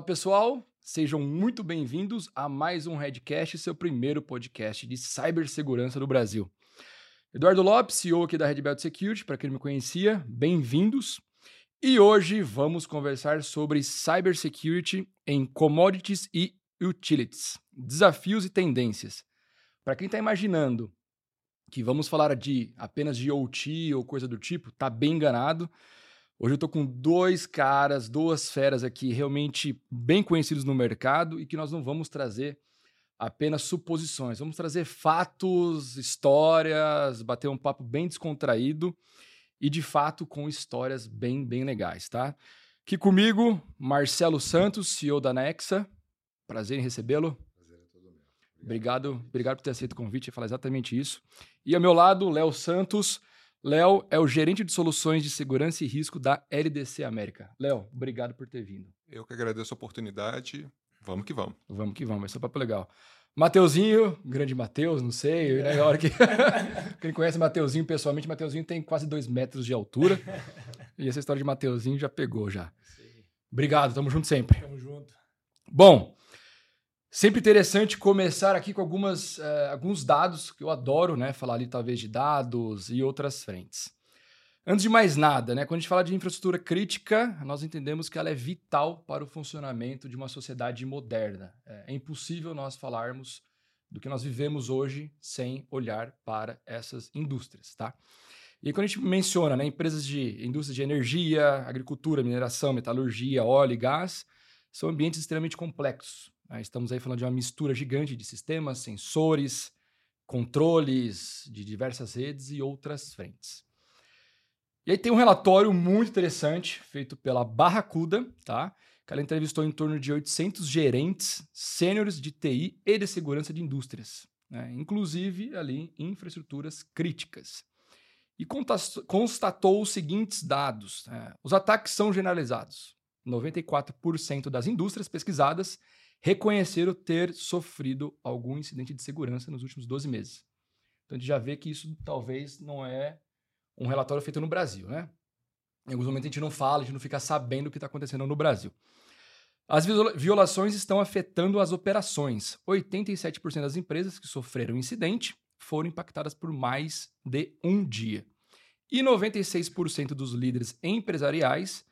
Olá, pessoal. Sejam muito bem-vindos a mais um Redcast, seu primeiro podcast de cibersegurança do Brasil. Eduardo Lopes, CEO aqui da Red Belt Security, para quem não me conhecia, bem-vindos. E hoje vamos conversar sobre cybersecurity em commodities e utilities, desafios e tendências. Para quem está imaginando que vamos falar de apenas de OT ou coisa do tipo, tá bem enganado. Hoje eu tô com dois caras, duas feras aqui realmente bem conhecidos no mercado e que nós não vamos trazer apenas suposições, vamos trazer fatos, histórias, bater um papo bem descontraído e de fato com histórias bem, bem legais, tá? Aqui comigo, Marcelo Santos, CEO da Nexa. Prazer em recebê-lo. Obrigado, obrigado por ter aceito o convite e falar exatamente isso. E ao meu lado, Léo Santos. Léo é o gerente de soluções de segurança e risco da LDC América. Léo, obrigado por ter vindo. Eu que agradeço a oportunidade. Vamos que vamos. Vamos que vamos, vai ser um papo legal. Mateuzinho, grande Mateus, não sei, né? A hora que. Quem conhece Mateuzinho pessoalmente, Mateuzinho tem quase dois metros de altura. E essa história de Mateuzinho já pegou já. Obrigado, tamo junto sempre. Tamo junto. Bom, Sempre interessante começar aqui com algumas, uh, alguns dados que eu adoro, né? Falar ali talvez de dados e outras frentes. Antes de mais nada, né? Quando a gente fala de infraestrutura crítica, nós entendemos que ela é vital para o funcionamento de uma sociedade moderna. É, é impossível nós falarmos do que nós vivemos hoje sem olhar para essas indústrias, tá? E quando a gente menciona né, empresas de indústria de energia, agricultura, mineração, metalurgia, óleo e gás, são ambientes extremamente complexos. Né? Estamos aí falando de uma mistura gigante de sistemas, sensores, controles de diversas redes e outras frentes. E aí tem um relatório muito interessante feito pela Barracuda, tá? Que ela entrevistou em torno de 800 gerentes sêniores de TI e de segurança de indústrias, né? inclusive ali infraestruturas críticas. E constatou os seguintes dados: né? os ataques são generalizados. 94% das indústrias pesquisadas reconheceram ter sofrido algum incidente de segurança nos últimos 12 meses. Então a gente já vê que isso talvez não é um relatório feito no Brasil, né? Em alguns momentos a gente não fala, a gente não fica sabendo o que está acontecendo no Brasil. As violações estão afetando as operações. 87% das empresas que sofreram incidente foram impactadas por mais de um dia. E 96% dos líderes empresariais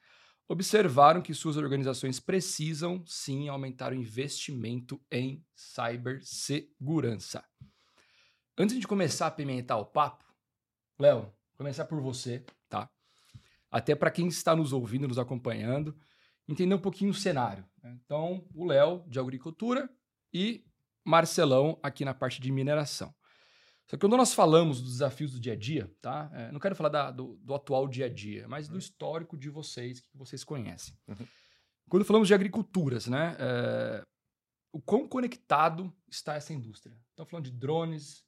observaram que suas organizações precisam sim aumentar o investimento em cibersegurança. Antes de começar a pimentar o papo, Léo, começar por você, tá? Até para quem está nos ouvindo, nos acompanhando, entender um pouquinho o cenário. Né? Então, o Léo de agricultura e Marcelão aqui na parte de mineração. Só que quando nós falamos dos desafios do dia a dia, tá? É, não quero falar da, do, do, atual dia a dia, mas do uhum. histórico de vocês, que vocês conhecem. Uhum. Quando falamos de agriculturas, né? É, o quão conectado está essa indústria? Estamos falando de drones,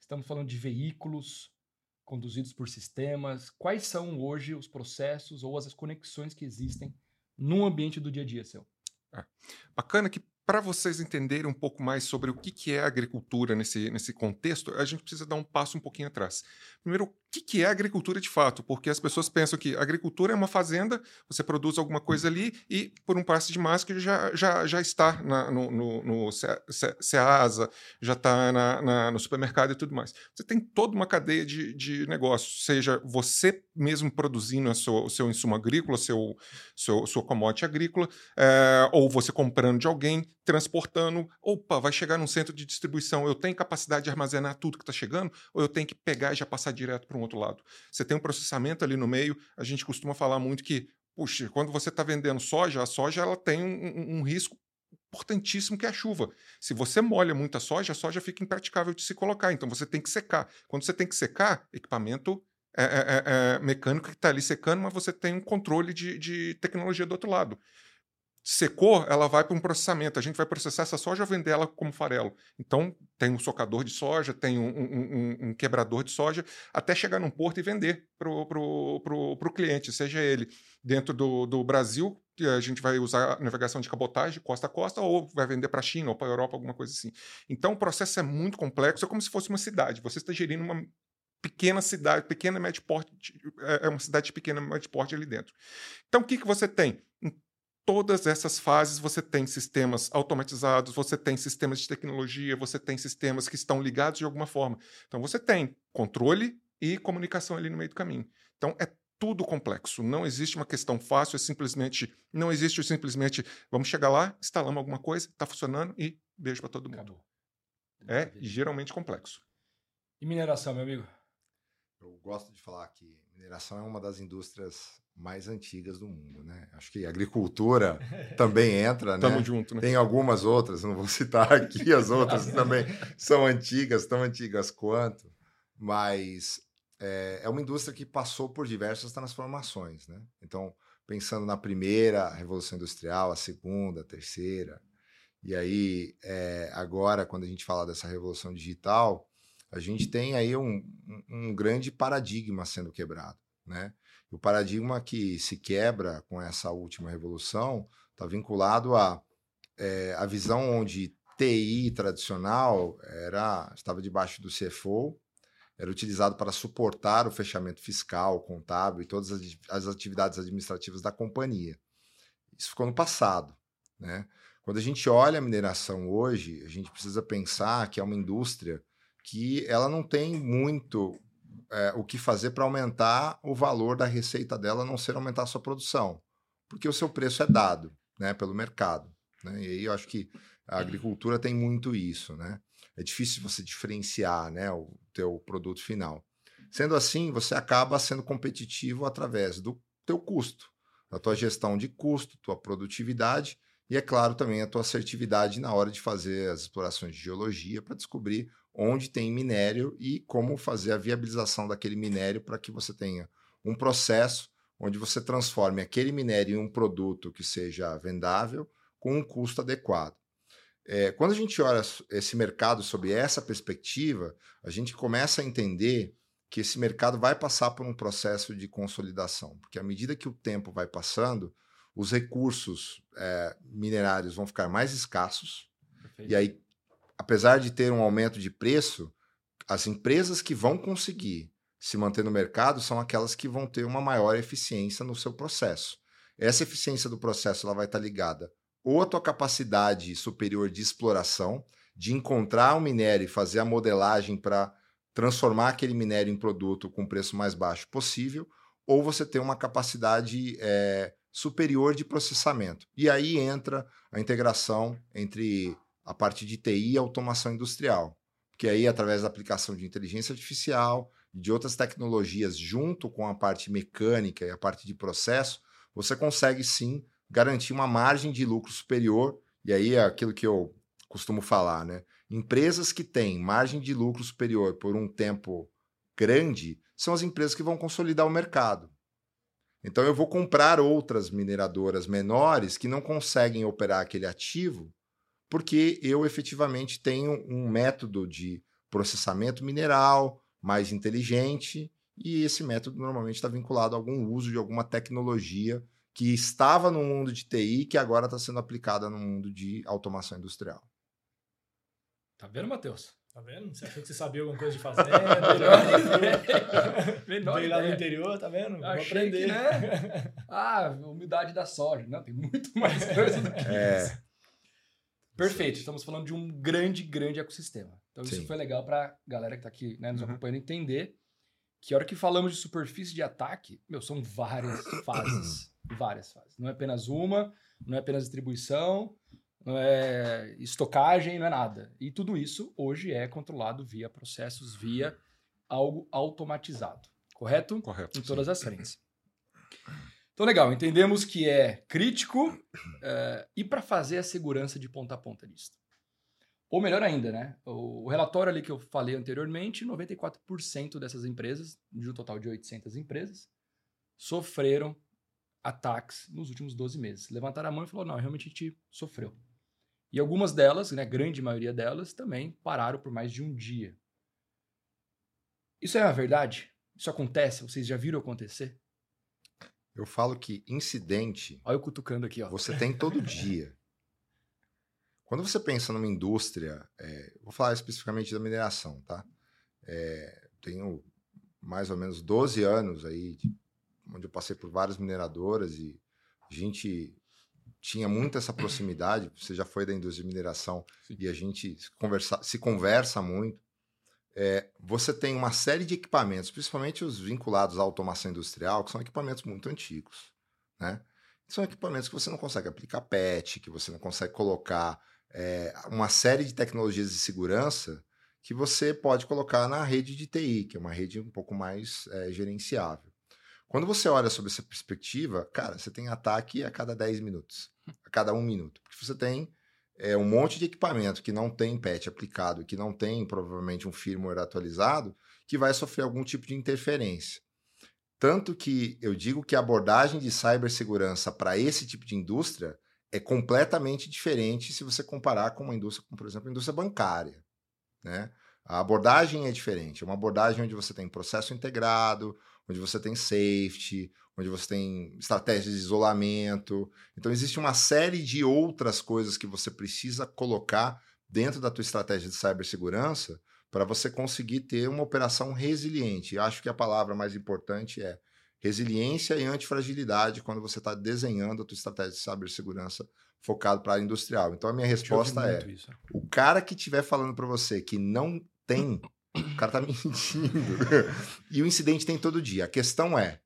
estamos falando de veículos conduzidos por sistemas. Quais são hoje os processos ou as conexões que existem no ambiente do dia a dia seu? É. Bacana que para vocês entenderem um pouco mais sobre o que, que é agricultura nesse, nesse contexto, a gente precisa dar um passo um pouquinho atrás. Primeiro, o que, que é agricultura de fato? Porque as pessoas pensam que agricultura é uma fazenda, você produz alguma coisa ali e, por um passe de máscara, já, já, já está na, no, no, no Ceasa, já está na, na, no supermercado e tudo mais. Você tem toda uma cadeia de, de negócios, seja você mesmo produzindo sua, o seu insumo agrícola, seu, seu, sua commodity agrícola, é, ou você comprando de alguém, transportando. Opa, vai chegar num centro de distribuição, eu tenho capacidade de armazenar tudo que está chegando, ou eu tenho que pegar e já passar direto para um outro lado? Você tem um processamento ali no meio, a gente costuma falar muito que, puxa, quando você está vendendo soja, a soja ela tem um, um risco importantíssimo que é a chuva. Se você molha muito a soja, a soja fica impraticável de se colocar, então você tem que secar. Quando você tem que secar, equipamento é, é, é, é mecânico que está ali secando, mas você tem um controle de, de tecnologia do outro lado secou, ela vai para um processamento. A gente vai processar essa soja e vender ela como farelo. Então, tem um socador de soja, tem um, um, um quebrador de soja, até chegar num porto e vender para o cliente, seja ele dentro do, do Brasil, que a gente vai usar navegação de cabotagem, costa a costa, ou vai vender para a China ou para a Europa, alguma coisa assim. Então, o processo é muito complexo, é como se fosse uma cidade. Você está gerindo uma pequena cidade, pequena médio porte, é, é uma cidade de pequena médio porte ali dentro. Então, o que, que você tem? Todas essas fases você tem sistemas automatizados, você tem sistemas de tecnologia, você tem sistemas que estão ligados de alguma forma. Então você tem controle e comunicação ali no meio do caminho. Então é tudo complexo. Não existe uma questão fácil, é simplesmente. Não existe simplesmente. Vamos chegar lá, instalamos alguma coisa, está funcionando e beijo para todo mundo. Acabou. É geralmente complexo. E mineração, meu amigo? Eu gosto de falar que mineração é uma das indústrias mais antigas do mundo, né? Acho que agricultura também entra, né? Tamo junto, né? Tem algumas outras, não vou citar aqui as outras também são antigas, tão antigas quanto, mas é, é, uma indústria que passou por diversas transformações, né? Então, pensando na primeira revolução industrial, a segunda, a terceira, e aí é, agora quando a gente fala dessa revolução digital, a gente tem aí um, um grande paradigma sendo quebrado, né? O paradigma que se quebra com essa última revolução está vinculado a é, a visão onde TI tradicional era estava debaixo do CFO, era utilizado para suportar o fechamento fiscal, contábil e todas as, as atividades administrativas da companhia. Isso ficou no passado, né? Quando a gente olha a mineração hoje, a gente precisa pensar que é uma indústria que ela não tem muito é, o que fazer para aumentar o valor da receita dela, a não ser aumentar a sua produção, porque o seu preço é dado né, pelo mercado. Né? E aí eu acho que a agricultura tem muito isso. Né? É difícil você diferenciar né, o teu produto final. Sendo assim, você acaba sendo competitivo através do teu custo, da tua gestão de custo, tua produtividade e, é claro, também a tua assertividade na hora de fazer as explorações de geologia para descobrir onde tem minério e como fazer a viabilização daquele minério para que você tenha um processo onde você transforme aquele minério em um produto que seja vendável com um custo adequado. É, quando a gente olha esse mercado sob essa perspectiva, a gente começa a entender que esse mercado vai passar por um processo de consolidação, porque à medida que o tempo vai passando, os recursos é, minerários vão ficar mais escassos, Perfeito. e aí apesar de ter um aumento de preço, as empresas que vão conseguir se manter no mercado são aquelas que vão ter uma maior eficiência no seu processo. Essa eficiência do processo ela vai estar ligada ou à tua capacidade superior de exploração, de encontrar o um minério e fazer a modelagem para transformar aquele minério em produto com preço mais baixo possível, ou você ter uma capacidade é, superior de processamento. E aí entra a integração entre a parte de TI e automação industrial. Que aí, através da aplicação de inteligência artificial de outras tecnologias, junto com a parte mecânica e a parte de processo, você consegue sim garantir uma margem de lucro superior. E aí é aquilo que eu costumo falar, né? Empresas que têm margem de lucro superior por um tempo grande são as empresas que vão consolidar o mercado. Então eu vou comprar outras mineradoras menores que não conseguem operar aquele ativo porque eu efetivamente tenho um método de processamento mineral mais inteligente e esse método normalmente está vinculado a algum uso de alguma tecnologia que estava no mundo de TI que agora está sendo aplicada no mundo de automação industrial. Tá vendo, Matheus? Tá vendo? Você achou que você sabia alguma coisa de fazenda? Melhor Menor Veio lá no interior, tá vendo? Vou aprender. Que, né? Ah, umidade da soja. Não, tem muito mais coisa do que é. isso. Perfeito, estamos falando de um grande, grande ecossistema. Então, Sim. isso foi legal para a galera que está aqui né, nos uhum. acompanhando entender que a hora que falamos de superfície de ataque, meu, são várias fases. várias fases. Não é apenas uma, não é apenas distribuição, não é estocagem, não é nada. E tudo isso hoje é controlado via processos, via algo automatizado. Correto? Correto. Em todas sim. as frentes. Então, legal, entendemos que é crítico uh, e para fazer a segurança de ponta a ponta disso. Ou melhor ainda, né? O, relatório ali que eu falei anteriormente, 94% dessas empresas, de um total de 800 empresas, sofreram ataques nos últimos 12 meses. Levantaram a mão e falaram, não, realmente a gente sofreu. E algumas delas, né, grande maioria delas, também pararam por mais de um dia. Isso é uma verdade? Isso acontece? Vocês já viram acontecer? Eu falo que incidente. Olha eu cutucando aqui, ó. Você tem todo dia. Quando você pensa numa indústria, é, vou falar especificamente da mineração, tá? É, tenho mais ou menos 12 anos aí, onde eu passei por várias mineradoras e a gente tinha muito essa proximidade. Você já foi da indústria de mineração Sim. e a gente se conversa, se conversa muito. É, você tem uma série de equipamentos, principalmente os vinculados à automação industrial, que são equipamentos muito antigos, né? São equipamentos que você não consegue aplicar PET, que você não consegue colocar é, uma série de tecnologias de segurança que você pode colocar na rede de TI, que é uma rede um pouco mais é, gerenciável. Quando você olha sobre essa perspectiva, cara, você tem ataque a cada 10 minutos, a cada um minuto. Porque você tem é, um monte de equipamento que não tem patch aplicado, que não tem provavelmente um firmware atualizado, que vai sofrer algum tipo de interferência. Tanto que eu digo que a abordagem de cibersegurança para esse tipo de indústria é completamente diferente se você comparar com uma indústria, como por exemplo, a indústria bancária. Né? A abordagem é diferente. É uma abordagem onde você tem processo integrado, onde você tem safety, onde você tem estratégias de isolamento. Então, existe uma série de outras coisas que você precisa colocar dentro da tua estratégia de cibersegurança para você conseguir ter uma operação resiliente. Eu acho que a palavra mais importante é resiliência e antifragilidade quando você está desenhando a tua estratégia de cibersegurança focado para a área industrial. Então, a minha resposta é, Isso. o cara que estiver falando para você que não tem, o cara tá mentindo. e o incidente tem todo dia. A questão é,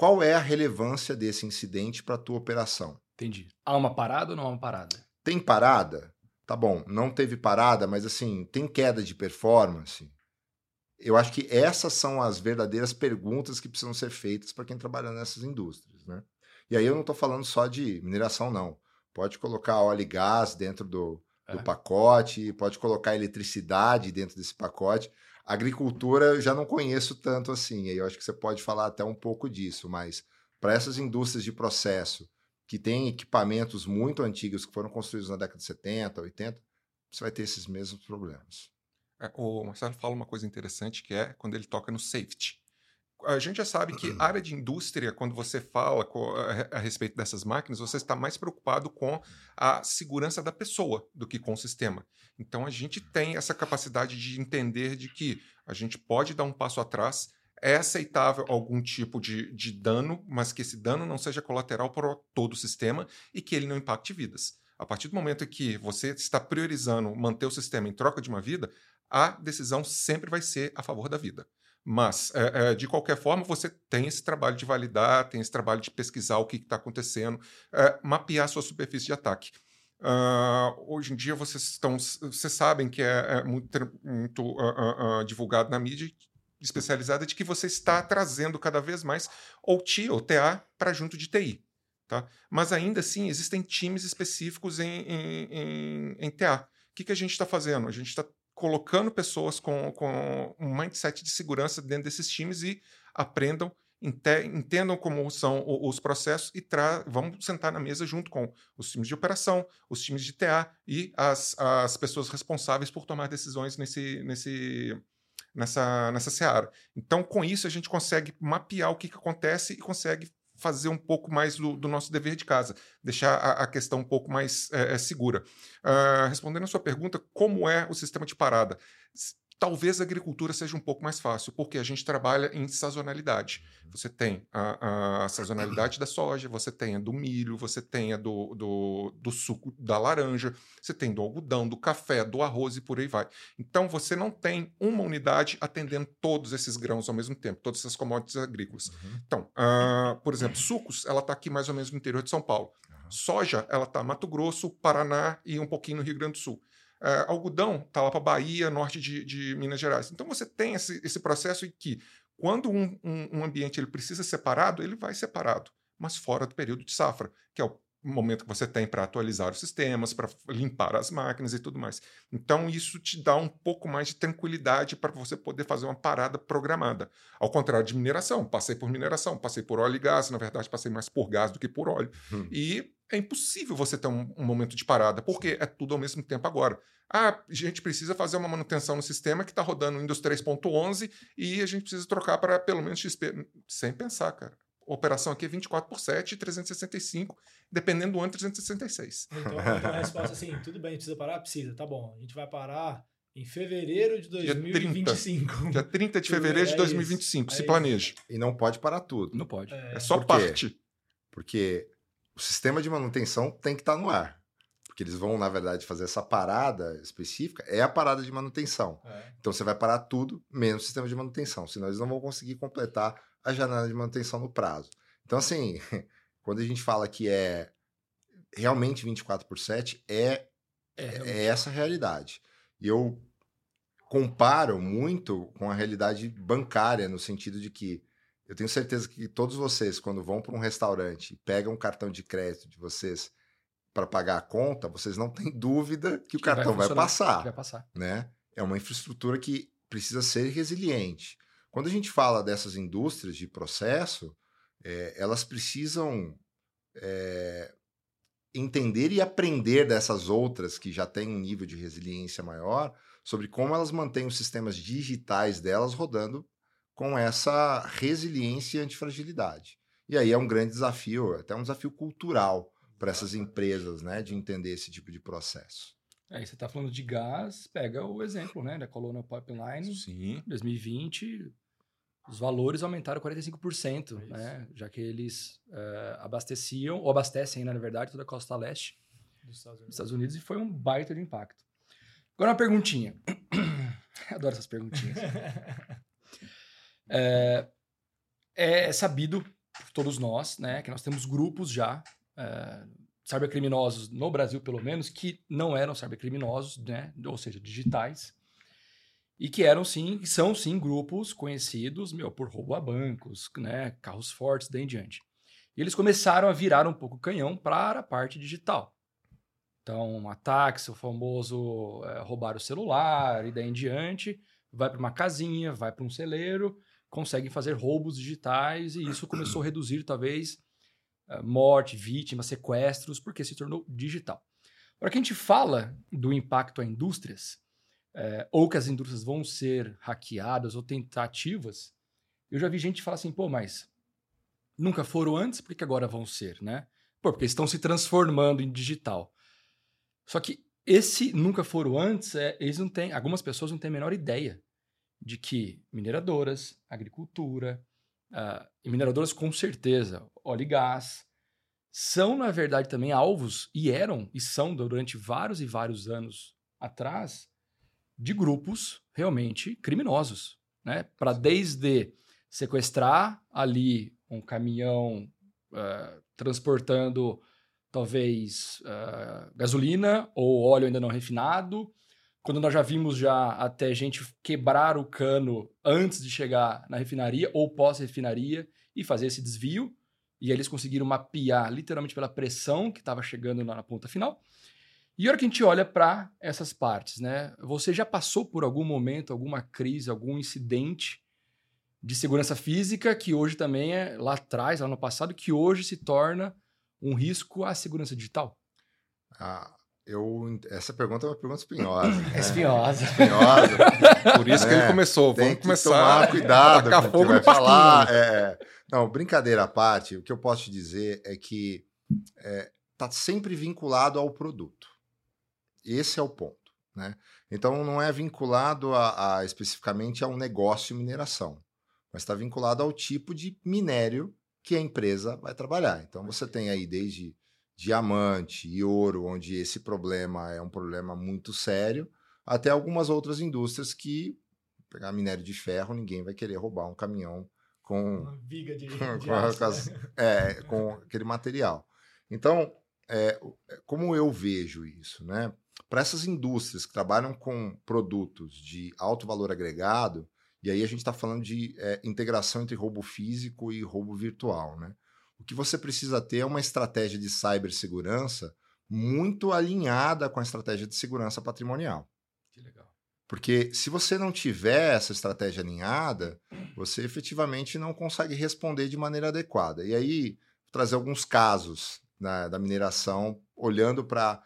qual é a relevância desse incidente para a tua operação? Entendi. Há uma parada ou não há uma parada? Tem parada? Tá bom, não teve parada, mas assim, tem queda de performance? Eu acho que essas são as verdadeiras perguntas que precisam ser feitas para quem trabalha nessas indústrias, né? E aí eu não estou falando só de mineração, não. Pode colocar óleo e gás dentro do, do É. pacote, pode colocar eletricidade dentro desse pacote. Agricultura já não conheço tanto assim, aí eu acho que você pode falar até um pouco disso, mas para essas indústrias de processo que têm equipamentos muito antigos que foram construídos na década de 70, 80, você vai ter esses mesmos problemas. É, o Marcelo fala uma coisa interessante que é quando ele toca no safety. A gente já sabe que a área de indústria, quando você fala a respeito dessas máquinas, você está mais preocupado com a segurança da pessoa do que com o sistema. Então a gente tem essa capacidade de entender de que a gente pode dar um passo atrás, é aceitável algum tipo de, de dano, mas que esse dano não seja colateral para todo o sistema e que ele não impacte vidas. A partir do momento que você está priorizando manter o sistema em troca de uma vida, a decisão sempre vai ser a favor da vida. Mas, é, é, de qualquer forma, você tem esse trabalho de validar, tem esse trabalho de pesquisar o que está acontecendo, é, mapear sua superfície de ataque. Ah, hoje em dia, vocês, estão, vocês sabem que é, é muito, muito ah, ah, divulgado na mídia especializada de que você está trazendo cada vez mais OT ou TA para junto de TI. Tá? Mas ainda assim, existem times específicos em, em, em, em TA. O que, que a gente está fazendo? A gente está colocando pessoas com, com um mindset de segurança dentro desses times e aprendam, ente- entendam como são os processos e vamos sentar na mesa junto com os times de operação, os times de TA e as, as pessoas responsáveis por tomar decisões nesse, nesse, nessa, nessa seara. Então, com isso, a gente consegue mapear o que, que acontece e consegue fazer um pouco mais do, do nosso dever de casa, deixar a, a questão um pouco mais é, segura. Ah, respondendo a sua pergunta, como é o sistema de parada? Talvez a agricultura seja um pouco mais fácil, porque a gente trabalha em sazonalidade. Você tem a, a sazonalidade da soja, você tem a do milho, você tem a do, do, do suco da laranja, você tem do algodão, do café, do arroz e por aí vai. Então você não tem uma unidade atendendo todos esses grãos ao mesmo tempo, todas essas commodities agrícolas. Então, ah, por exemplo, sucos, ela está aqui mais ou menos no interior de São Paulo. Soja, ela está Mato Grosso, Paraná e um pouquinho no Rio Grande do Sul. Ah, algodão está lá para Bahia, norte de, de Minas Gerais. Então você tem esse, esse processo em que, quando um, um- um ambiente ele precisa separado, ele vai separado, mas fora do período de safra, que é o momento que você tem para atualizar os sistemas, para limpar as máquinas e tudo mais. Então, isso te dá um pouco mais de tranquilidade para você poder fazer uma parada programada. Ao contrário de mineração, passei por mineração, passei por óleo e gás, na verdade, passei mais por gás do que por óleo. Hum. E é impossível você ter um, um momento de parada, porque é tudo ao mesmo tempo agora. Ah, a gente precisa fazer uma manutenção no sistema que está rodando Windows 3.11 e a gente precisa trocar para pelo menos XP. Sem pensar, cara. Operação aqui é 24 por 7, 365, dependendo do ano, 366. Então, então a resposta é assim, tudo bem, precisa parar? Precisa, tá bom. A gente vai parar em fevereiro de Dia 2025. Dia 30 de fevereiro de é 2025, isso, se é planeje. E não pode parar tudo, Não pode. É, É só Por parte. porque o sistema de manutenção tem que estar no ar. Porque eles vão, na verdade, fazer essa parada específica, é a parada de manutenção. É. Então você vai parar tudo, menos o sistema de manutenção, senão eles não vão conseguir completar a janela de manutenção no prazo. Então, assim, quando a gente fala que é realmente 24 por 7, é, É, é essa a realidade. E eu comparo muito com a realidade bancária, no sentido de que eu tenho certeza que todos vocês, quando vão para um restaurante e pegam um cartão de crédito de vocês para pagar a conta, vocês não têm dúvida que o Que vai cartão vai, funcionar, passar vai passar. né? É uma infraestrutura que precisa ser resiliente. Quando a gente fala dessas indústrias de processo, é, elas precisam é, entender e aprender dessas outras que já têm um nível de resiliência maior sobre como elas mantêm os sistemas digitais delas rodando com essa resiliência e antifragilidade. E aí é um grande desafio, até um desafio cultural para essas empresas, né, de entender esse tipo de processo. Aí você está falando de gás, pega o exemplo, né, da Colonial Pipeline, Sim. 2020, os valores aumentaram 45%, Isso. né, já que eles eh, abasteciam, ou abastecem, né, na verdade, toda a costa leste Dos Estados dos Unidos. Estados Unidos e foi um baita de impacto. Agora uma perguntinha. Adoro essas perguntinhas. É, é sabido por todos nós, né, que nós temos grupos já, é, cybercriminosos no Brasil pelo menos, que não eram cybercriminosos, né, ou seja, digitais, e que eram sim, são sim grupos conhecidos, meu, por roubo a bancos, né, carros fortes, daí em diante. E eles começaram a virar um pouco o canhão para a parte digital. Então, ataques, o famoso é, roubar o celular e daí em diante, vai para uma casinha, vai para um celeiro, conseguem fazer roubos digitais e isso começou a reduzir, talvez, eh, morte, vítimas, sequestros, porque se tornou digital. Para que a gente fala do impacto a indústrias, eh, ou que as indústrias vão ser hackeadas ou tentativas, eu já vi gente falar assim, pô, mas nunca foram antes, por que agora vão ser, né? Pô, porque estão se transformando em digital. Só que esse nunca foram antes, é, eles não têm, algumas pessoas não têm a menor ideia de que mineradoras, agricultura, ah, e mineradoras com certeza, óleo e gás, são, na verdade, também alvos, e eram, e são durante vários e vários anos atrás, de grupos realmente criminosos. Né? Para desde sequestrar ali um caminhão ah, transportando talvez ah, gasolina ou óleo ainda não refinado, quando nós já vimos já até gente quebrar o cano antes de chegar na refinaria ou pós-refinaria e fazer esse desvio. E aí eles conseguiram mapear literalmente pela pressão que estava chegando na, na ponta final. E a hora que a gente olha para essas partes, né? Você já passou por algum momento, alguma crise, algum incidente de segurança física que hoje também é lá atrás, lá no passado, que hoje se torna um risco à segurança digital? Ah, eu, essa pergunta é uma pergunta espinhosa. né? É espinhosa. espinhosa. Por isso que ele começou. Tem Vamos que começar tomar a cuidado tacar com o que fogo vai falar. É, não, brincadeira à parte, o que eu posso te dizer é que está sempre vinculado ao produto. Esse é o ponto. Né? Então, não é vinculado a, a especificamente a um negócio mineração, mas está vinculado ao tipo de minério que a empresa vai trabalhar. Então, você tem aí desde diamante e ouro, onde esse problema é um problema muito sério, até algumas outras indústrias que pegar minério de ferro, ninguém vai querer roubar um caminhão com, Uma viga de, com, de com as- né? é, com aquele material. Então, é, é, como eu vejo isso, né? Para essas indústrias que trabalham com produtos de alto valor agregado, e aí a gente está falando de é, integração entre roubo físico e roubo virtual, né? O que você precisa ter é uma estratégia de cibersegurança muito alinhada com a estratégia de segurança patrimonial. Que legal. Porque se você não tiver essa estratégia alinhada, você efetivamente não consegue responder de maneira adequada. E aí, vou trazer alguns casos né, da mineração, olhando para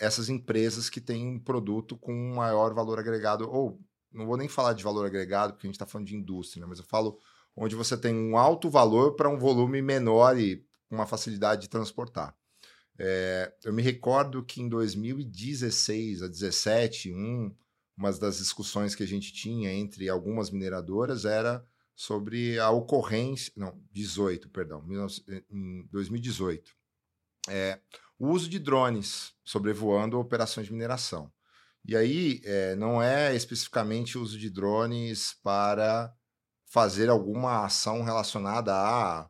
essas empresas que têm um produto com um maior valor agregado, ou não vou nem falar de valor agregado, porque a gente está falando de indústria, né, mas eu falo onde você tem um alto valor para um volume menor e uma facilidade de transportar. É, eu me recordo que em 2016 a 17, um, uma das discussões que a gente tinha entre algumas mineradoras era sobre a ocorrência, não, 18, perdão, 19 em 2018. é o uso de drones sobrevoando operações de mineração. E aí é, não é especificamente o uso de drones para fazer alguma ação relacionada a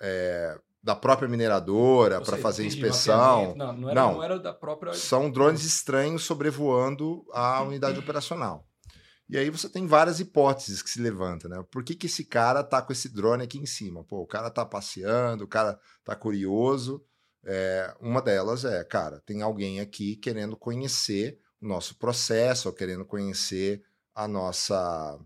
é, da própria mineradora para fazer inspeção. Não, não era, não, não era da própria. São drones estranhos sobrevoando a unidade operacional. E aí você tem várias hipóteses que se levantam, né? Por que, que esse cara tá com esse drone aqui em cima? Pô, o cara tá passeando, o cara tá curioso. É, uma delas é, cara, tem alguém aqui querendo conhecer o nosso processo, ou querendo conhecer a nossa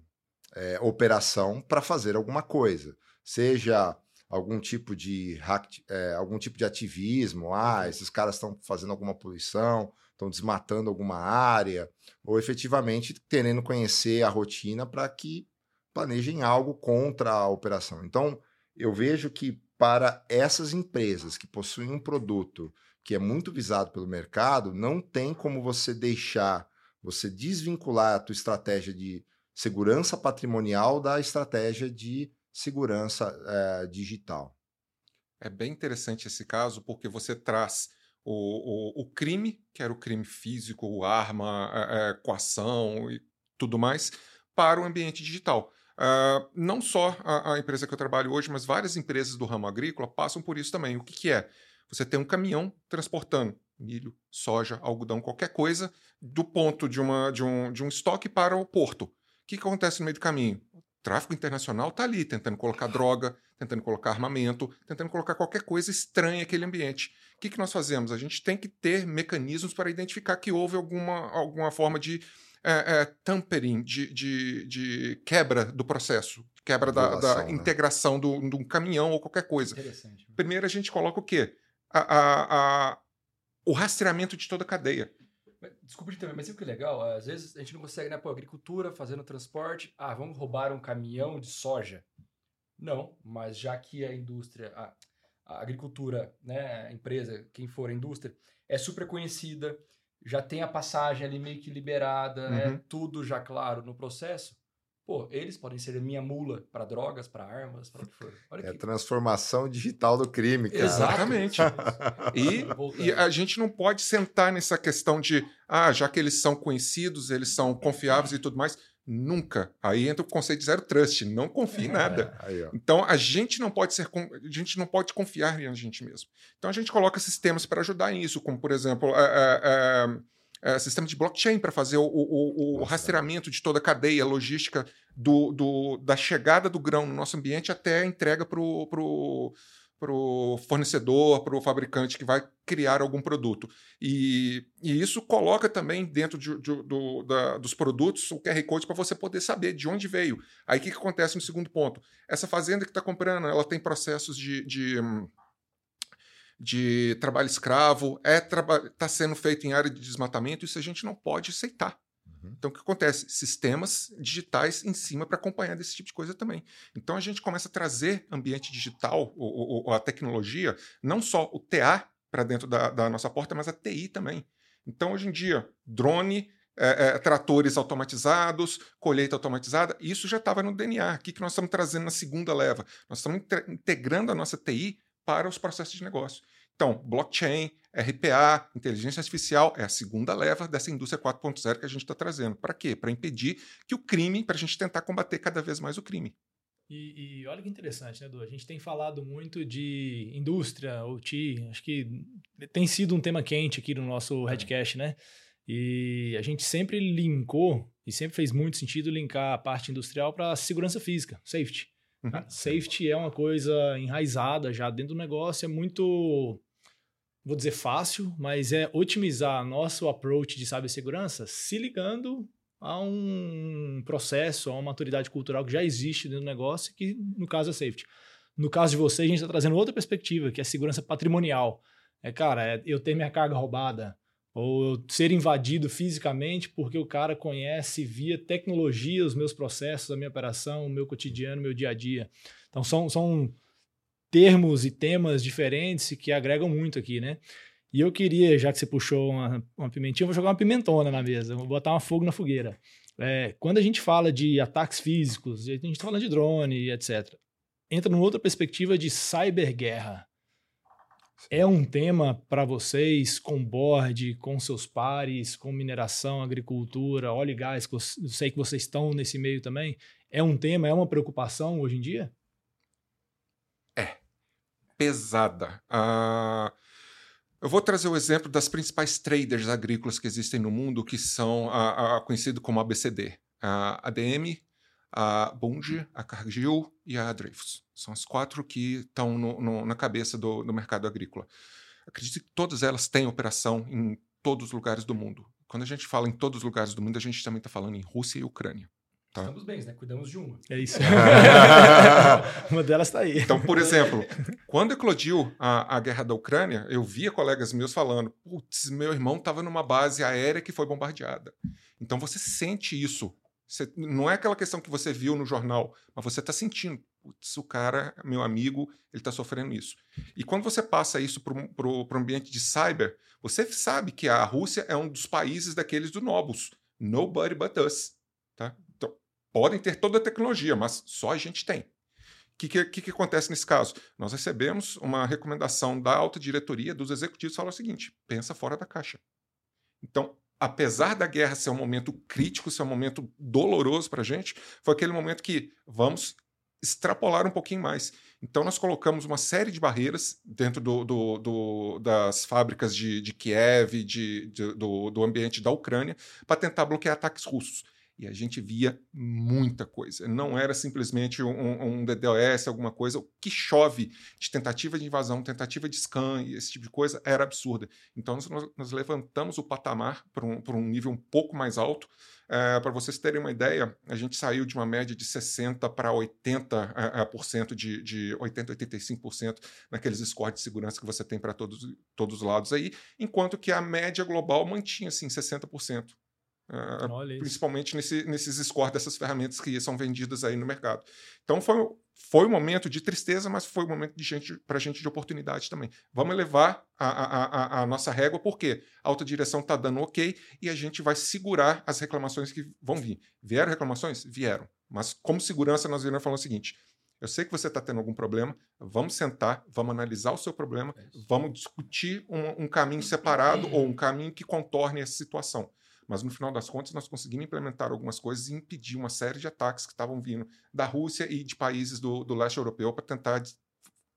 é, operação para fazer alguma coisa. Seja algum tipo de é, algum tipo de ativismo, ah, uhum. esses caras estão fazendo alguma poluição, estão desmatando alguma área, ou efetivamente querendo conhecer a rotina para que planejem algo contra a operação. Então, eu vejo que para essas empresas que possuem um produto que é muito visado pelo mercado, não tem como você deixar, você desvincular a tua estratégia de segurança patrimonial da estratégia de segurança é, digital. É bem interessante esse caso, porque você traz o, o, o crime, que era o crime físico, arma, é, coação e tudo mais, para o ambiente digital. Uh, não só a, a, empresa que eu trabalho hoje, mas várias empresas do ramo agrícola passam por isso também. O que, que é? Você tem um caminhão transportando milho, soja, algodão, qualquer coisa, do ponto de, uma, de, um, de um estoque para o porto. O que, que acontece no meio do caminho? O tráfico internacional está ali, tentando colocar droga, tentando colocar armamento, tentando colocar qualquer coisa estranha naquele ambiente. O que, que nós fazemos? A gente tem que ter mecanismos para identificar que houve alguma, alguma forma de é, é, tampering, de, de, de, quebra do processo, quebra da, da né? integração de um caminhão ou qualquer coisa. Primeiro a gente coloca o quê? A, a, a, o rastreamento de toda a cadeia. Desculpa de também, mas o que é legal? Às vezes a gente não consegue, né? Pô, agricultura fazendo transporte. Ah, vamos roubar um caminhão de soja. Não, mas já que a indústria, a, a agricultura, né, a empresa, quem for a indústria, é super conhecida, já tem a passagem ali meio que liberada, uhum. é tudo já claro no processo. Pô, eles podem ser a minha mula para drogas, para armas, para o que for. Olha é a transformação digital do crime, cara. Exatamente. e, e, a gente não pode sentar nessa questão de, ah, já que eles são conhecidos, eles são confiáveis e tudo mais. Nunca. Aí entra o conceito de zero trust, não confie em é, nada. Aí, então a gente não pode ser, a gente não pode confiar em a gente mesmo. Então a gente coloca sistemas para ajudar nisso, como por exemplo, é, é, é, sistema de blockchain para fazer o, o, o rastreamento de toda a cadeia logística do, do, da chegada do grão no nosso ambiente até a entrega para o para o fornecedor, para o fabricante que vai criar algum produto. E, e isso coloca também dentro de, de, do, da, dos produtos o QR Code para você poder saber de onde veio. Aí o que, que acontece no segundo ponto? Essa fazenda que está comprando, ela tem processos de, de de trabalho escravo, é está sendo feito em área de desmatamento, isso a gente não pode aceitar. Uhum. Então, o que acontece? Sistemas digitais em cima para acompanhar desse tipo de coisa também. Então, a gente começa a trazer ambiente digital, ou, ou a tecnologia, não só o TA para dentro da, da, nossa porta, mas a TI também. Então, hoje em dia, drone, é, é, tratores automatizados, colheita automatizada, isso já estava no DNA. O que, que nós estamos trazendo na segunda leva? Nós estamos integrando a nossa TI para os processos de negócio. Então, blockchain, RPA, inteligência artificial, é a segunda leva dessa indústria 4.0 que a gente está trazendo. Para quê? Para impedir que o crime, para a gente tentar combater cada vez mais o crime. E, e, olha que interessante, né, Edu? A gente tem falado muito de indústria, OT, acho que tem sido um tema quente aqui no nosso Redcast, né? E a gente sempre linkou, e sempre fez muito sentido linkar a parte industrial para a segurança física, safety. Uhum. Safety é uma coisa enraizada já dentro do negócio, é muito vou dizer fácil, mas é otimizar nosso approach de cibersegurança se ligando a um processo, a uma maturidade cultural que já existe dentro do negócio, que no caso é safety. No caso de vocês, a gente está trazendo outra perspectiva, que é segurança patrimonial. É, cara, é eu ter minha carga roubada, ou eu ser invadido fisicamente porque o cara conhece via tecnologia os meus processos, a minha operação, o meu cotidiano, o meu dia a dia. Então, são, são termos e temas diferentes que agregam muito aqui, né? E eu queria, já que você puxou uma, uma pimentinha, eu vou jogar uma pimentona na mesa, vou botar um fogo na fogueira. É, quando a gente fala de ataques físicos, a gente está falando de drone, etc., entra numa outra perspectiva de cyberguerra. É um tema para vocês, com board, com seus pares, com mineração, agricultura, óleo e gás, que eu sei que vocês estão nesse meio também. É um tema, é uma preocupação hoje em dia? Pesada. Uh, eu vou trazer o exemplo das principais traders agrícolas que existem no mundo, que são a, a conhecido como ABCD. A ADM, a Bunge, a Cargill e a Dreyfus. São as quatro que estão na cabeça do, do, mercado agrícola. Acredito que todas elas têm operação em todos os lugares do mundo. Quando a gente fala em todos os lugares do mundo, a gente também está falando em Rússia e Ucrânia. Tá? Estamos bem, né? Cuidamos de uma. É isso. uma delas está aí. Então, por exemplo, quando eclodiu a, a guerra da Ucrânia, eu via colegas meus falando: putz, meu irmão estava numa base aérea que foi bombardeada. Então você sente isso você, não é aquela questão que você viu no jornal, mas você está sentindo. Putz, o cara, meu amigo, ele está sofrendo isso. E quando você passa isso para o ambiente de cyber, você sabe que a Rússia é um dos países daqueles do Nobus. Nobody but us. Tá? Podem ter toda a tecnologia, mas só a gente tem. O que, que, que, acontece nesse caso? Nós recebemos uma recomendação da alta diretoria dos executivos fala o seguinte: pensa fora da caixa. Então, apesar da guerra ser um momento crítico, ser um momento doloroso para a gente, foi aquele momento que vamos extrapolar um pouquinho mais. Então, nós colocamos uma série de barreiras dentro do, do, do, das fábricas de, de Kiev, de, do ambiente da Ucrânia, para tentar bloquear ataques russos. E a gente via muita coisa. Não era simplesmente um, um DDoS, alguma coisa. O que chove de tentativa de invasão, tentativa de scan e esse tipo de coisa era absurda. Então, nós, nós levantamos o patamar para um, um nível um pouco mais alto. É, para vocês terem uma ideia, a gente saiu de uma média de 60% para 80%, é, é, por cento de, de 80%, 85% naqueles scores de segurança que você tem para todos, todos os lados aí, enquanto que a média global mantinha assim, 60%. Uh, principalmente nesse, nesses scores dessas ferramentas que são vendidas aí no mercado. Então foi, foi um momento de tristeza, mas foi um momento de gente para gente de oportunidade também. Vamos elevar a, a, a, a nossa régua, porque a alta direção está dando ok e a gente vai segurar as reclamações que vão vir. Vieram reclamações? Vieram. Mas como segurança, nós viramos falando o seguinte: eu sei que você está tendo algum problema, vamos sentar, vamos analisar o seu problema, é vamos discutir um, um caminho separado ou um caminho que contorne essa situação. Mas no final das contas, nós conseguimos implementar algumas coisas e impedir uma série de ataques que estavam vindo da Rússia e de países do, do leste europeu para tentar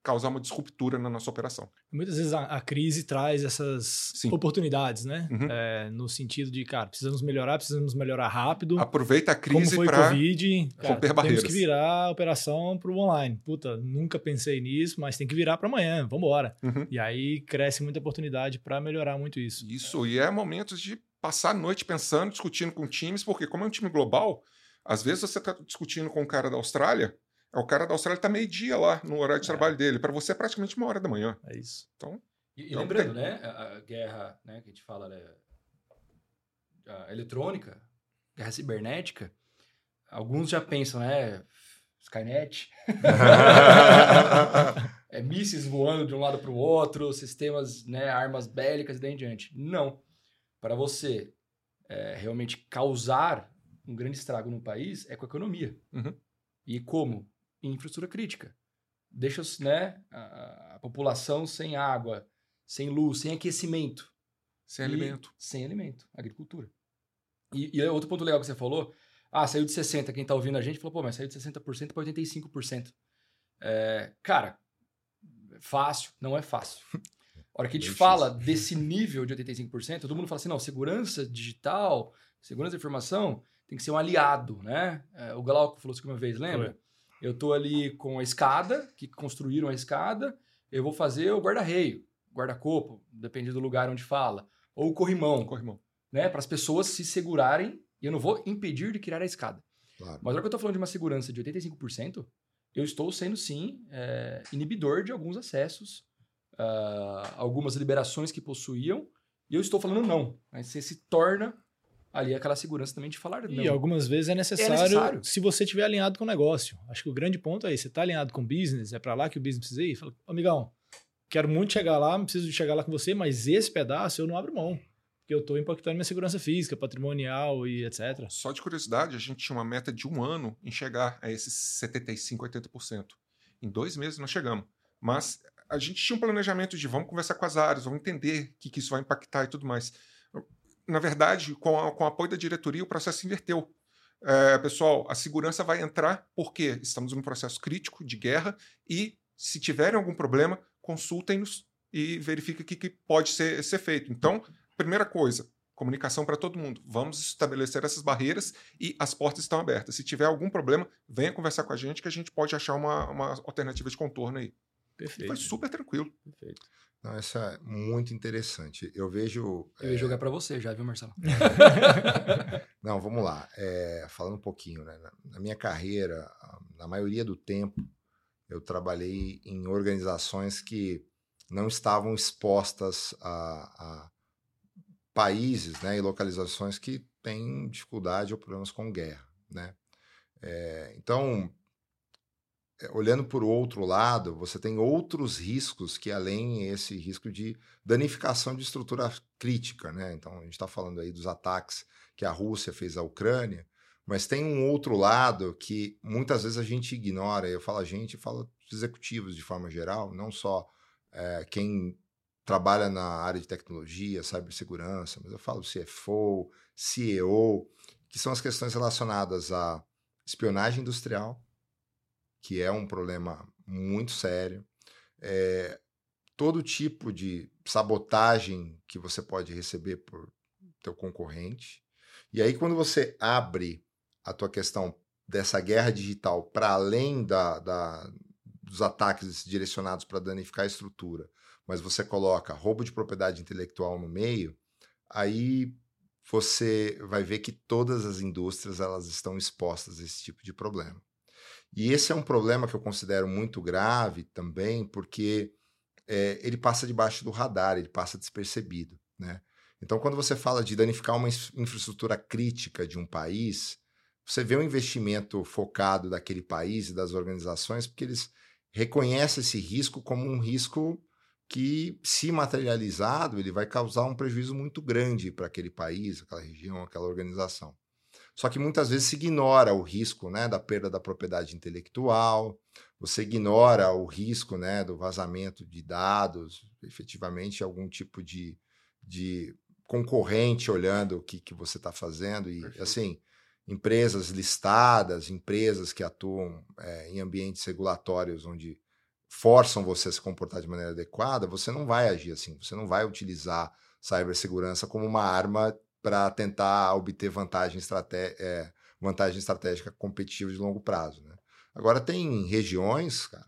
causar uma disruptura na nossa operação. Muitas vezes a, a crise traz essas Sim. oportunidades, né? Uhum. É, no sentido de, cara, precisamos melhorar, precisamos melhorar rápido. Aproveita a crise para romper barreiras. Temos que virar a operação para o online. Puta, nunca pensei nisso, mas tem que virar para amanhã, vamos embora. Uhum. E aí cresce muita oportunidade para melhorar muito isso. Isso, e é momentos de passar a noite pensando, discutindo com times, porque como é um time global, às vezes você está discutindo com o cara da Austrália, é o cara da Austrália está meio-dia lá no horário de é. trabalho dele. Para você é praticamente uma hora da manhã. É isso. Então, e, e lembrando, tem... né? A, guerra né, que a gente fala, né, a eletrônica, guerra cibernética, alguns já pensam, né? Skynet. é mísseis voando de um lado para o outro, sistemas, né, armas bélicas e daí em diante. Não para você é, realmente causar um grande estrago no país é com a economia. Uhum. E como? Infraestrutura crítica. Deixa né, a, a, população sem água, sem luz, sem aquecimento. Sem alimento. Sem alimento. Agricultura. E, e outro ponto legal que você falou, ah, saiu de 60%, quem está ouvindo a gente falou, pô, mas saiu de 60% para 85%. É, cara, fácil, não é fácil. A hora que a gente fala desse nível de 85%, todo mundo fala assim, não, segurança digital, segurança da informação tem que ser um aliado, né? É, o Glauco falou isso uma vez, lembra? Foi. Eu tô ali com a escada, que construíram a escada, eu vou fazer o guarda-reio, guarda-corpo, depende do lugar onde fala, ou o corrimão, corrimão. né? Para as pessoas se segurarem, e eu não vou impedir de criar a escada. Claro. Mas a hora que eu estou falando de uma segurança de 85%, eu estou sendo sim é, inibidor de alguns acessos uh, algumas liberações que possuíam, e eu estou falando não. Mas você se torna ali aquela segurança também de falar não. E algumas vezes é necessário, é necessário. se você estiver alinhado com o negócio. Acho que o grande ponto é esse, você está alinhado com o business, é para lá que o business precisa ir. Fala, amigão, quero muito chegar lá, preciso de chegar lá com você, mas esse pedaço eu não abro mão. Porque eu estou impactando minha segurança física, patrimonial e etc. Só de curiosidade, a gente tinha uma meta de um ano em chegar a esses 75%, 80%. Em dois meses nós chegamos. Mas a gente tinha um planejamento de vamos conversar com as áreas, vamos entender o que, que isso vai impactar e tudo mais. Na verdade, com, a, com o apoio da diretoria, o processo se inverteu. É, pessoal, a segurança vai entrar porque estamos num processo crítico de guerra e, se tiverem algum problema, consultem-nos e verifiquem o que, que pode ser, ser feito. Então, primeira coisa, comunicação para todo mundo. Vamos estabelecer essas barreiras e as portas estão abertas. Se tiver algum problema, venha conversar com a gente que a gente pode achar uma, uma alternativa de contorno aí. Perfeito. E foi super tranquilo. Perfeito. Não, essa é muito interessante. Eu vejo. Eu ia jogar para você já, viu, Marcelo? Não, vamos lá. É, falando um pouquinho, né? Na, minha carreira, na maioria do tempo, eu trabalhei em organizações que não estavam expostas a, a países né, e localizações que têm dificuldade ou problemas com guerra. Né? É, então, é, olhando por outro lado, você tem outros riscos que além esse risco de danificação de estrutura crítica, né? Então a gente está falando aí dos ataques que a Rússia fez à Ucrânia, mas tem um outro lado que muitas vezes a gente ignora. Eu falo a gente, falo executivos de forma geral, não só é, quem trabalha na área de tecnologia, cibersegurança, mas eu falo CFO, CEO, que são as questões relacionadas à espionagem industrial, que é um problema muito sério. É, todo tipo de sabotagem que você pode receber por teu concorrente. E aí, quando você abre a tua questão dessa guerra digital para além da, da, dos ataques direcionados para danificar a estrutura, mas você coloca roubo de propriedade intelectual no meio, aí você vai ver que todas as indústrias elas estão expostas a esse tipo de problema. E esse é um problema que eu considero muito grave também, porque é, ele passa debaixo do radar, ele passa despercebido. Né? Então, quando você fala de danificar uma infraestrutura crítica de um país, você vê um investimento focado daquele país e das organizações, porque eles reconhecem esse risco como um risco que, se materializado, ele vai causar um prejuízo muito grande para aquele país, aquela região, aquela organização. Só que muitas vezes se ignora o risco né, da perda da propriedade intelectual, você ignora o risco né, do vazamento de dados, efetivamente algum tipo de, de concorrente olhando o que, que você está fazendo. E Perfeito. assim, empresas listadas, empresas que atuam é, em ambientes regulatórios onde forçam você a se comportar de maneira adequada, você não vai agir assim, você não vai utilizar cibersegurança como uma arma para tentar obter vantagem, estraté é, vantagem estratégica competitiva de longo prazo. Né? Agora, tem regiões, cara,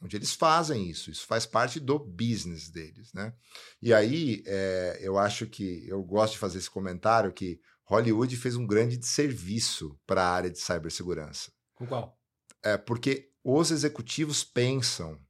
onde eles fazem isso, isso faz parte do business deles. Né? E aí, é, eu acho que eu gosto de fazer esse comentário que Hollywood fez um grande serviço para a área de cibersegurança. Com qual? É, porque os executivos pensam,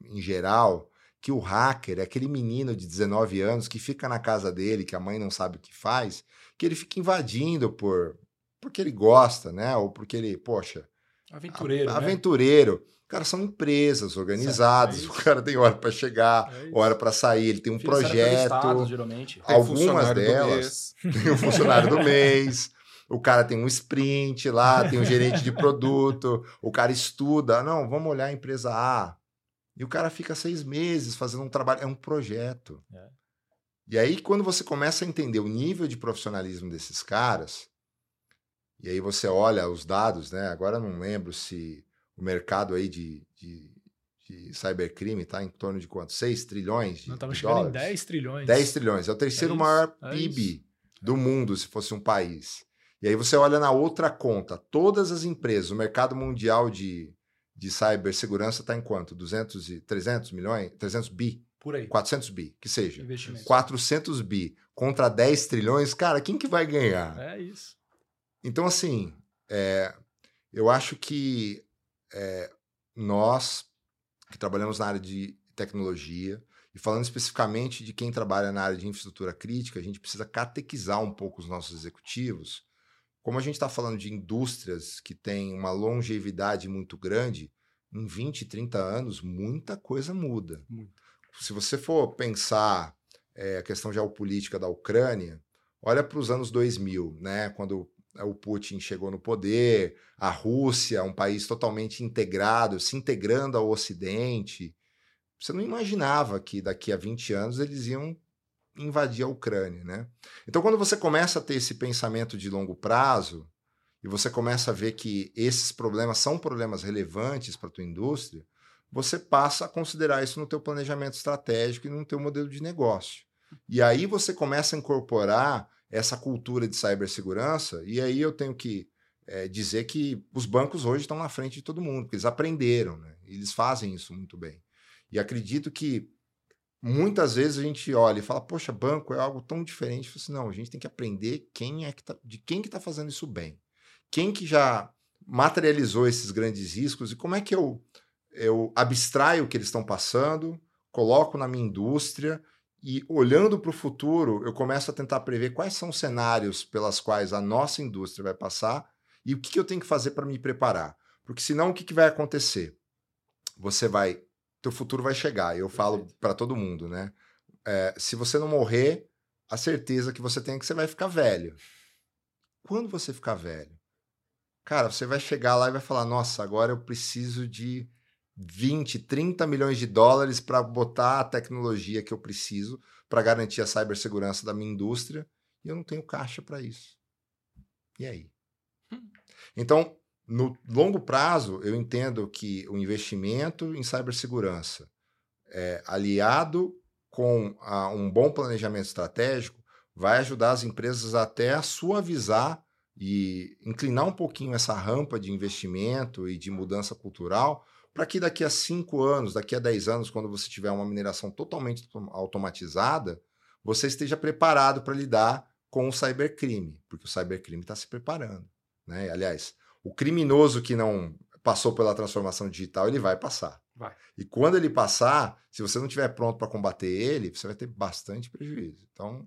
em geral, que o hacker é aquele menino de 19 anos que fica na casa dele, que a mãe não sabe o que faz, que ele fica invadindo por porque ele gosta, né? Ou porque ele, poxa, aventureiro, a, né? aventureiro. Cara, são empresas organizadas. É o cara tem hora para chegar, é hora para sair. Ele tem um projeto. geralmente. Algumas delas. Tem um funcionário do mês. O cara tem um sprint lá, tem um gerente de produto. O cara estuda. Não, vamos olhar a empresa A. E o cara fica seis meses fazendo um trabalho. É um projeto. É. E aí, quando você começa a entender o nível de profissionalismo desses caras, e aí você olha os dados, né? Agora não lembro se o mercado aí de, de, de cybercrime está em torno de quanto? 6 trilhões de, Não, estava chegando dólares? em 10 trilhões. 10 trilhões. É o terceiro é maior é PIB do mundo, se fosse um país. E aí você olha na outra conta, todas as empresas, o mercado mundial de, de cibersegurança está em quanto? 200 e 300 milhões? 300 bi? Por aí. 400 bi, que seja. 400 bi contra 10 trilhões, cara, quem que vai ganhar? É isso. Então, assim, é, eu acho que é, nós que trabalhamos na área de tecnologia, e falando especificamente de quem trabalha na área de infraestrutura crítica, a gente precisa catequizar um pouco os nossos executivos. Como a gente está falando de indústrias que têm uma longevidade muito grande, em 20, 30 anos, muita coisa muda. Muito. Se você for pensar é, a questão geopolítica da Ucrânia, olha para os anos 2000, né, quando o Putin chegou no poder, a Rússia, um país totalmente integrado, se integrando ao Ocidente. você não imaginava que daqui a 20 anos eles iam invadir a Ucrânia, né? Então, quando você começa a ter esse pensamento de longo prazo e você começa a ver que esses problemas são problemas relevantes para a tua indústria, você passa a considerar isso no teu planejamento estratégico e no teu modelo de negócio. E aí você começa a incorporar essa cultura de cibersegurança, e aí eu tenho que é, dizer que os bancos hoje estão na frente de todo mundo, porque eles aprenderam, né? eles fazem isso muito bem. E acredito que muitas vezes a gente olha e fala, poxa, banco é algo tão diferente. Assim, não, a gente tem que aprender quem é que tá, de quem que está fazendo isso bem. Quem que já materializou esses grandes riscos e como é que eu, eu abstraio o que eles estão passando, coloco na minha indústria e olhando para o futuro, eu começo a tentar prever quais são os cenários pelas quais a nossa indústria vai passar e o que, que eu tenho que fazer para me preparar. Porque senão o que, que vai acontecer? Você vai teu futuro vai chegar. Eu falo para todo mundo, né? É, se você não morrer, a certeza que você tem é que você vai ficar velho. Quando você ficar velho, cara, você vai chegar lá e vai falar: nossa, agora eu preciso de 20, 30 milhões de dólares para botar a tecnologia que eu preciso para garantir a cibersegurança da minha indústria e eu não tenho caixa para isso. E aí? Hum. Então, no longo prazo, eu entendo que o investimento em cibersegurança, é, aliado com a, um bom planejamento estratégico, vai ajudar as empresas até a suavizar e inclinar um pouquinho essa rampa de investimento e de mudança cultural, para que daqui a cinco anos, daqui a dez anos, quando você tiver uma mineração totalmente automatizada, você esteja preparado para lidar com o cybercrime, porque o cybercrime está se preparando. Né? Aliás, o criminoso que não passou pela transformação digital, ele vai passar. Vai. E quando ele passar, se você não estiver pronto para combater ele, você vai ter bastante prejuízo. Então,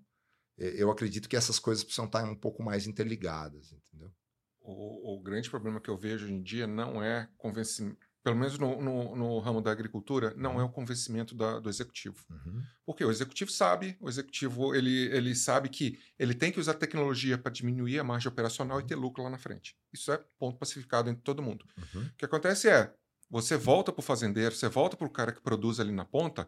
eu acredito que essas coisas precisam estar um pouco mais interligadas, entendeu? O, o grande problema que eu vejo hoje em dia não é convencimento pelo menos no, no, no, ramo da agricultura, não é o convencimento da, do executivo. Uhum. Porque o executivo sabe, o executivo ele, ele sabe que ele tem que usar tecnologia para diminuir a margem operacional e ter lucro lá na frente. Isso é ponto pacificado entre todo mundo. Uhum. O que acontece é, você volta para o fazendeiro, você volta para o cara que produz ali na ponta,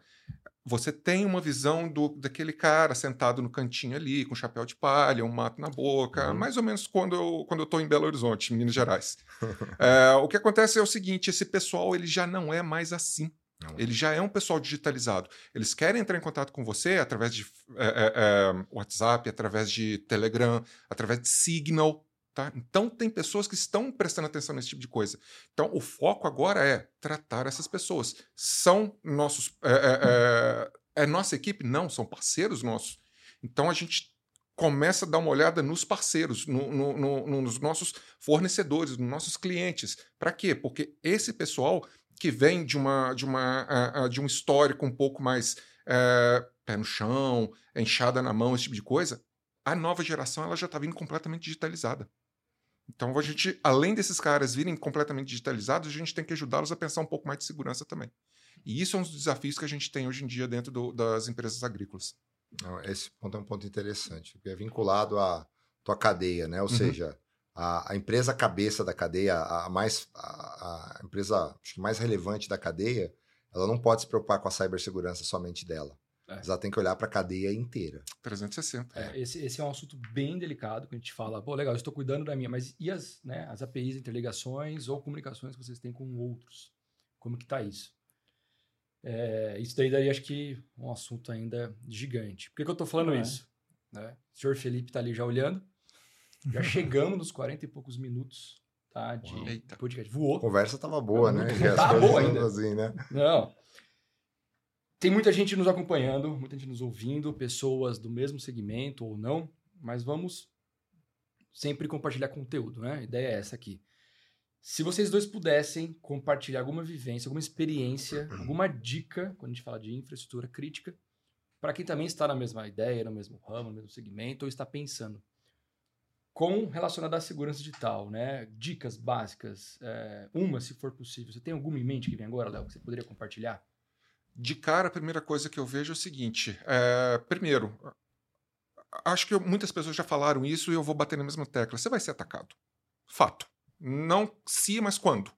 você tem uma visão do, daquele cara sentado no cantinho ali, com chapéu de palha, um mato na boca, uhum. mais ou menos quando eu quando eu estou em Belo Horizonte, em Minas Gerais. é, o que acontece é o seguinte: esse pessoal ele já não é mais assim. Não. Ele já é um pessoal digitalizado. Eles querem entrar em contato com você através de é, é, é WhatsApp, através de Telegram, através de Signal. Tá? Então, tem pessoas que estão prestando atenção nesse tipo de coisa. Então, o foco agora é tratar essas pessoas. São nossos. É, é, é, é nossa equipe? Não, são parceiros nossos. Então, a gente começa a dar uma olhada nos parceiros, no, no, no, nos nossos fornecedores, nos nossos clientes. Para quê? Porque esse pessoal que vem de, uma, de, uma, de um histórico um pouco mais é, pé no chão, enxada na mão, esse tipo de coisa, a nova geração ela já está vindo completamente digitalizada. Então, a gente, além desses caras virem completamente digitalizados, a gente tem que ajudá-los a pensar um pouco mais de segurança também. E isso é um dos desafios que a gente tem hoje em dia dentro do, das empresas agrícolas. Esse ponto é um ponto interessante, porque é vinculado à tua cadeia, né? Ou uhum. seja, a, a, empresa cabeça da cadeia, a, mais a, a empresa mais relevante da cadeia, ela não pode se preocupar com a cibersegurança somente dela. É. Ela tem que olhar para a cadeia inteira. 360. É, esse, esse, é um assunto bem delicado, que a gente fala, pô, legal, eu estou cuidando da minha, mas e as, né, as APIs, interligações ou comunicações que vocês têm com outros? Como que está isso? É, isso daí daí acho que um assunto ainda gigante. Por que, que eu estou falando é. isso? Né? O senhor Felipe está ali já olhando. Já chegamos nos 40 e poucos minutos tá, de podcast. Voou. A conversa estava boa, né? Tá boa ainda. Assim, né? Não. Tem muita gente nos acompanhando, muita gente nos ouvindo, pessoas do mesmo segmento ou não, mas vamos sempre compartilhar conteúdo, né? A ideia é essa aqui. Se vocês dois pudessem compartilhar alguma vivência, alguma experiência, alguma dica, quando a gente fala de infraestrutura crítica, para quem também está na mesma ideia, no mesmo ramo, no mesmo segmento, ou está pensando, com relacionado à segurança digital, né? Dicas básicas, é, uma, se for possível. Você tem alguma em mente que vem agora, Léo, que você poderia compartilhar? De cara, a primeira coisa que eu vejo é o seguinte: é, primeiro, acho que muitas pessoas já falaram isso e eu vou bater na mesma tecla. Você vai ser atacado. Fato. Não se, mas quando.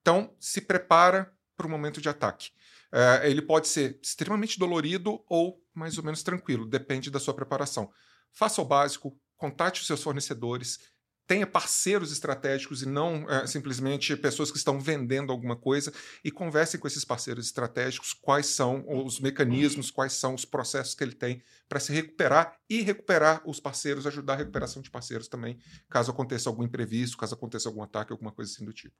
Então, se prepara para o momento de ataque. É, ele pode ser extremamente dolorido ou mais ou menos tranquilo, depende da sua preparação. Faça o básico, contate os seus fornecedores, tenha parceiros estratégicos e não é, simplesmente pessoas que estão vendendo alguma coisa e conversem com esses parceiros estratégicos quais são os mecanismos, quais são os processos que ele tem para se recuperar e recuperar os parceiros, ajudar a recuperação de parceiros também, caso aconteça algum imprevisto, caso aconteça algum ataque, alguma coisa assim do tipo.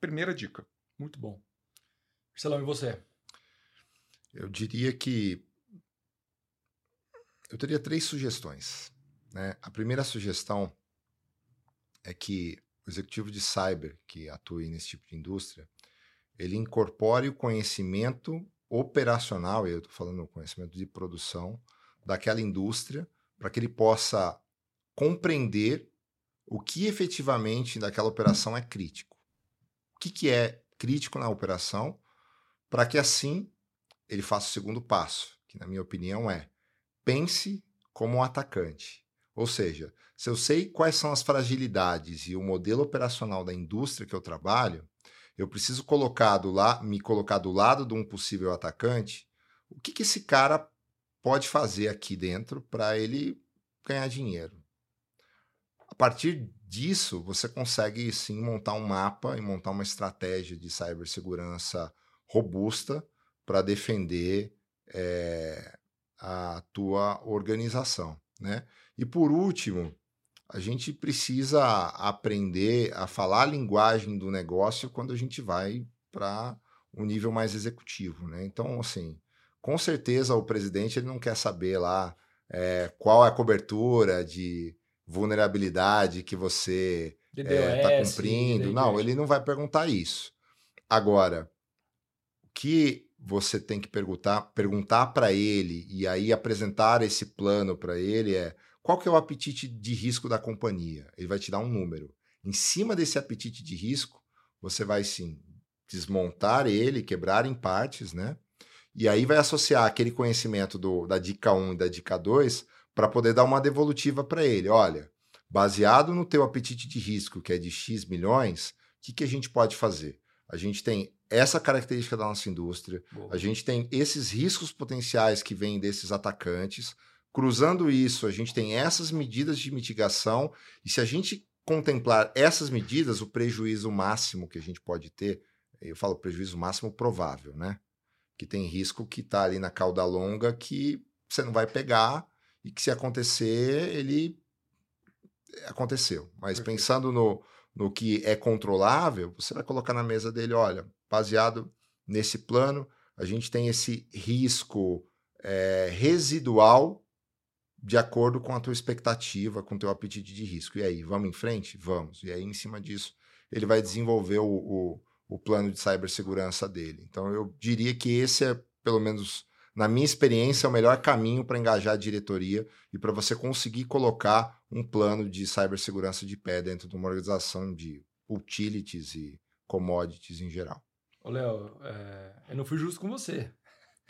Primeira dica. Muito bom. Marcelão, e você? Eu diria que eu teria três sugestões. Né? A primeira sugestão é que o executivo de cyber que atua nesse tipo de indústria, ele incorpore o conhecimento operacional, e eu estou falando conhecimento de produção daquela indústria, para que ele possa compreender o que efetivamente daquela operação é crítico. O que, que é crítico na operação, para que assim ele faça o segundo passo, que na minha opinião é pense como um atacante. Ou seja, se eu sei quais são as fragilidades e o modelo operacional da indústria que eu trabalho, eu preciso colocar do la me colocar do lado de um possível atacante. O que, que esse cara pode fazer aqui dentro para ele ganhar dinheiro? A partir disso, você consegue sim montar um mapa e montar uma estratégia de cibersegurança robusta para defender é, a tua organização, né? E por último, a gente precisa aprender a falar a linguagem do negócio quando a gente vai para um nível mais executivo, né? Então, assim, com certeza o presidente ele não quer saber lá é, qual é a cobertura de vulnerabilidade que você está é, cumprindo. Não, ele não vai perguntar isso. Agora, o que você tem que perguntar perguntar para ele e aí apresentar esse plano para ele é qual que é o apetite de risco da companhia? Ele vai te dar um número. Em cima desse apetite de risco, você vai sim desmontar ele, quebrar em partes, né? E aí vai associar aquele conhecimento do, da dica 1 e da dica 2 para poder dar uma devolutiva para ele. Olha, baseado no teu apetite de risco, que é de X milhões, o que, que a gente pode fazer? A gente tem essa característica da nossa indústria, Boa. a gente tem esses riscos potenciais que vêm desses atacantes, Cruzando isso, a gente tem essas medidas de mitigação, e se a gente contemplar essas medidas, o prejuízo máximo que a gente pode ter, eu falo prejuízo máximo provável, né? Que tem risco que está ali na cauda longa que você não vai pegar e que se acontecer, ele aconteceu. Mas Perfeito. pensando no, no que é controlável, você vai colocar na mesa dele, olha, baseado nesse plano, a gente tem esse risco é, residual de acordo com a tua expectativa, com o teu apetite de risco. E aí, vamos em frente? Vamos. E aí, em cima disso, ele vai desenvolver o, o, o plano de cibersegurança dele. Então, eu diria que esse é, pelo menos na minha experiência, é o melhor caminho para engajar a diretoria e para você conseguir colocar um plano de cibersegurança de pé dentro de uma organização de utilities e commodities em geral. Ô, Léo, é... eu não fui justo com você.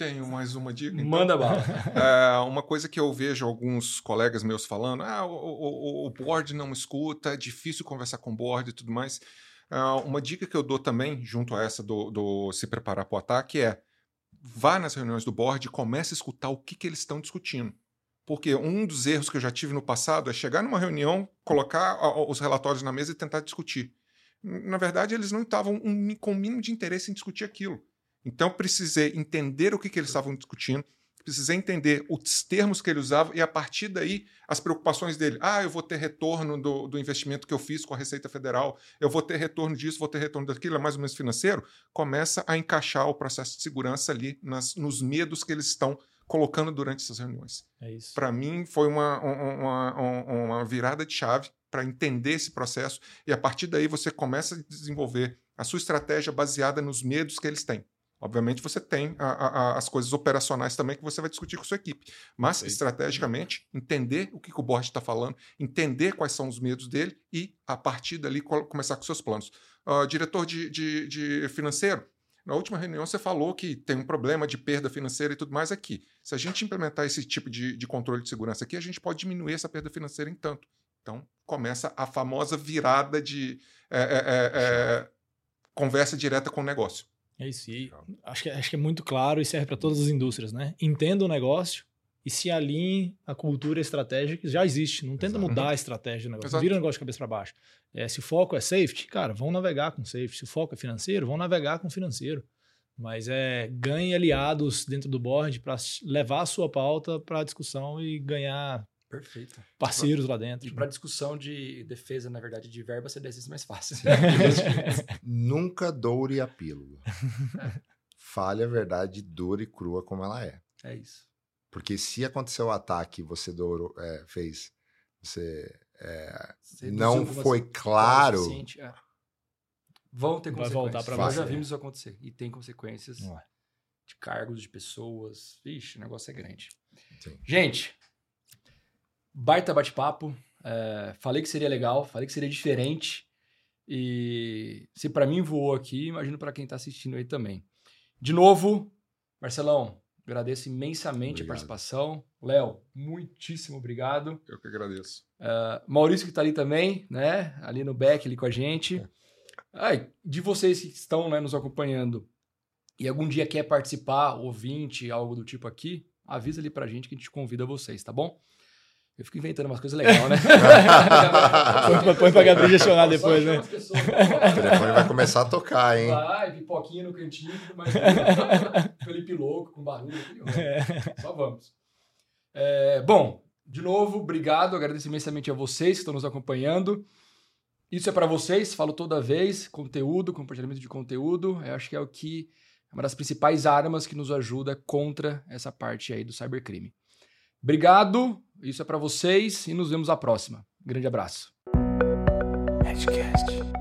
Tenho mais uma dica. Então. Manda bala. É, uma coisa que eu vejo alguns colegas meus falando: ah, o, o, o board não escuta, é difícil conversar com o board e tudo mais. É, uma dica que eu dou também, junto a essa do, do se preparar para o ataque, é vá nas reuniões do board e comece a escutar o que, que eles estão discutindo. Porque um dos erros que eu já tive no passado é chegar numa reunião, colocar os relatórios na mesa e tentar discutir. Na verdade, eles não estavam um, com o mínimo de interesse em discutir aquilo. Então, precisei entender o que, que eles estavam discutindo, precisei entender os termos que ele usava e, a partir daí, as preocupações dele. Ah, eu vou ter retorno do, do investimento que eu fiz com a Receita Federal, eu vou ter retorno disso, vou ter retorno daquilo, é mais ou menos financeiro. Começa a encaixar o processo de segurança ali nas, nos medos que eles estão colocando durante essas reuniões. É isso. Para mim, foi uma, uma, uma, uma virada de chave para entender esse processo e, a partir daí, você começa a desenvolver a sua estratégia baseada nos medos que eles têm. Obviamente, você tem a, a, as coisas operacionais também que você vai discutir com a sua equipe. Mas, estrategicamente, entender o que, que o board está falando, entender quais são os medos dele e, a partir dali, começar com seus planos. Uh, diretor de, de, de financeiro, na última reunião você falou que tem um problema de perda financeira e tudo mais aqui. Se a gente implementar esse tipo de, de controle de segurança aqui, a gente pode diminuir essa perda financeira em tanto. Então, começa a famosa virada de é, é, é, conversa direta com o negócio. É isso. E acho que, acho que é muito claro e serve para todas as indústrias, né? Entenda o negócio e se alinhe a cultura estratégica que já existe. Não tenta Exato. mudar a estratégia do negócio. Exato. Vira o negócio de cabeça para baixo. É, se o foco é safety, cara, vão navegar com safety. Se o foco é financeiro, vão navegar com financeiro. Mas é ganhe aliados dentro do board para levar a sua pauta para a discussão e ganhar Perfeito. parceiros lá dentro. E para discussão de defesa, na verdade, de verba, você desce mais fácil. Nunca doure a pílula. Fale a verdade dura e crua como ela é. é isso. Porque se aconteceu o ataque e você dourou, é, fez, você é, Você não foi claro, é. Vão ter Vai consequências. voltar Nós já vimos isso acontecer. E tem consequências Ué. de cargos, de pessoas. Vixe, o negócio é grande. Sim. Gente, baita bate-papo. É, falei que seria legal, falei que seria diferente. E se para mim voou aqui, imagino para quem tá assistindo aí também. De novo, Marcelão, agradeço imensamente a Obrigado. participação. Léo, muitíssimo obrigado. Eu que agradeço. Maurício que tá ali também, né? Ali no back, ali com a gente. Ai, de vocês que estão né, nos acompanhando e algum dia quer participar, ouvinte, algo do tipo aqui, avisa ali pra gente que a gente convida vocês, tá bom? Eu fico inventando umas coisas legais, né? Põe pra- põe pra Gabriel gestionar depois, né? o telefone vai começar a tocar, hein? Vai, pipoquinha no cantinho, mais. Felipe louco, com barulho. aquele homem. Só vamos. É, bom, de novo, obrigado. Agradeço imensamente a vocês que estão nos acompanhando. Isso é para vocês, falo toda vez. Conteúdo, compartilhamento de conteúdo. Eu acho que é o que é uma das principais armas que nos ajuda contra essa parte aí do cybercrime. Obrigado, isso é para vocês e nos vemos a próxima. Grande abraço. Edgecast.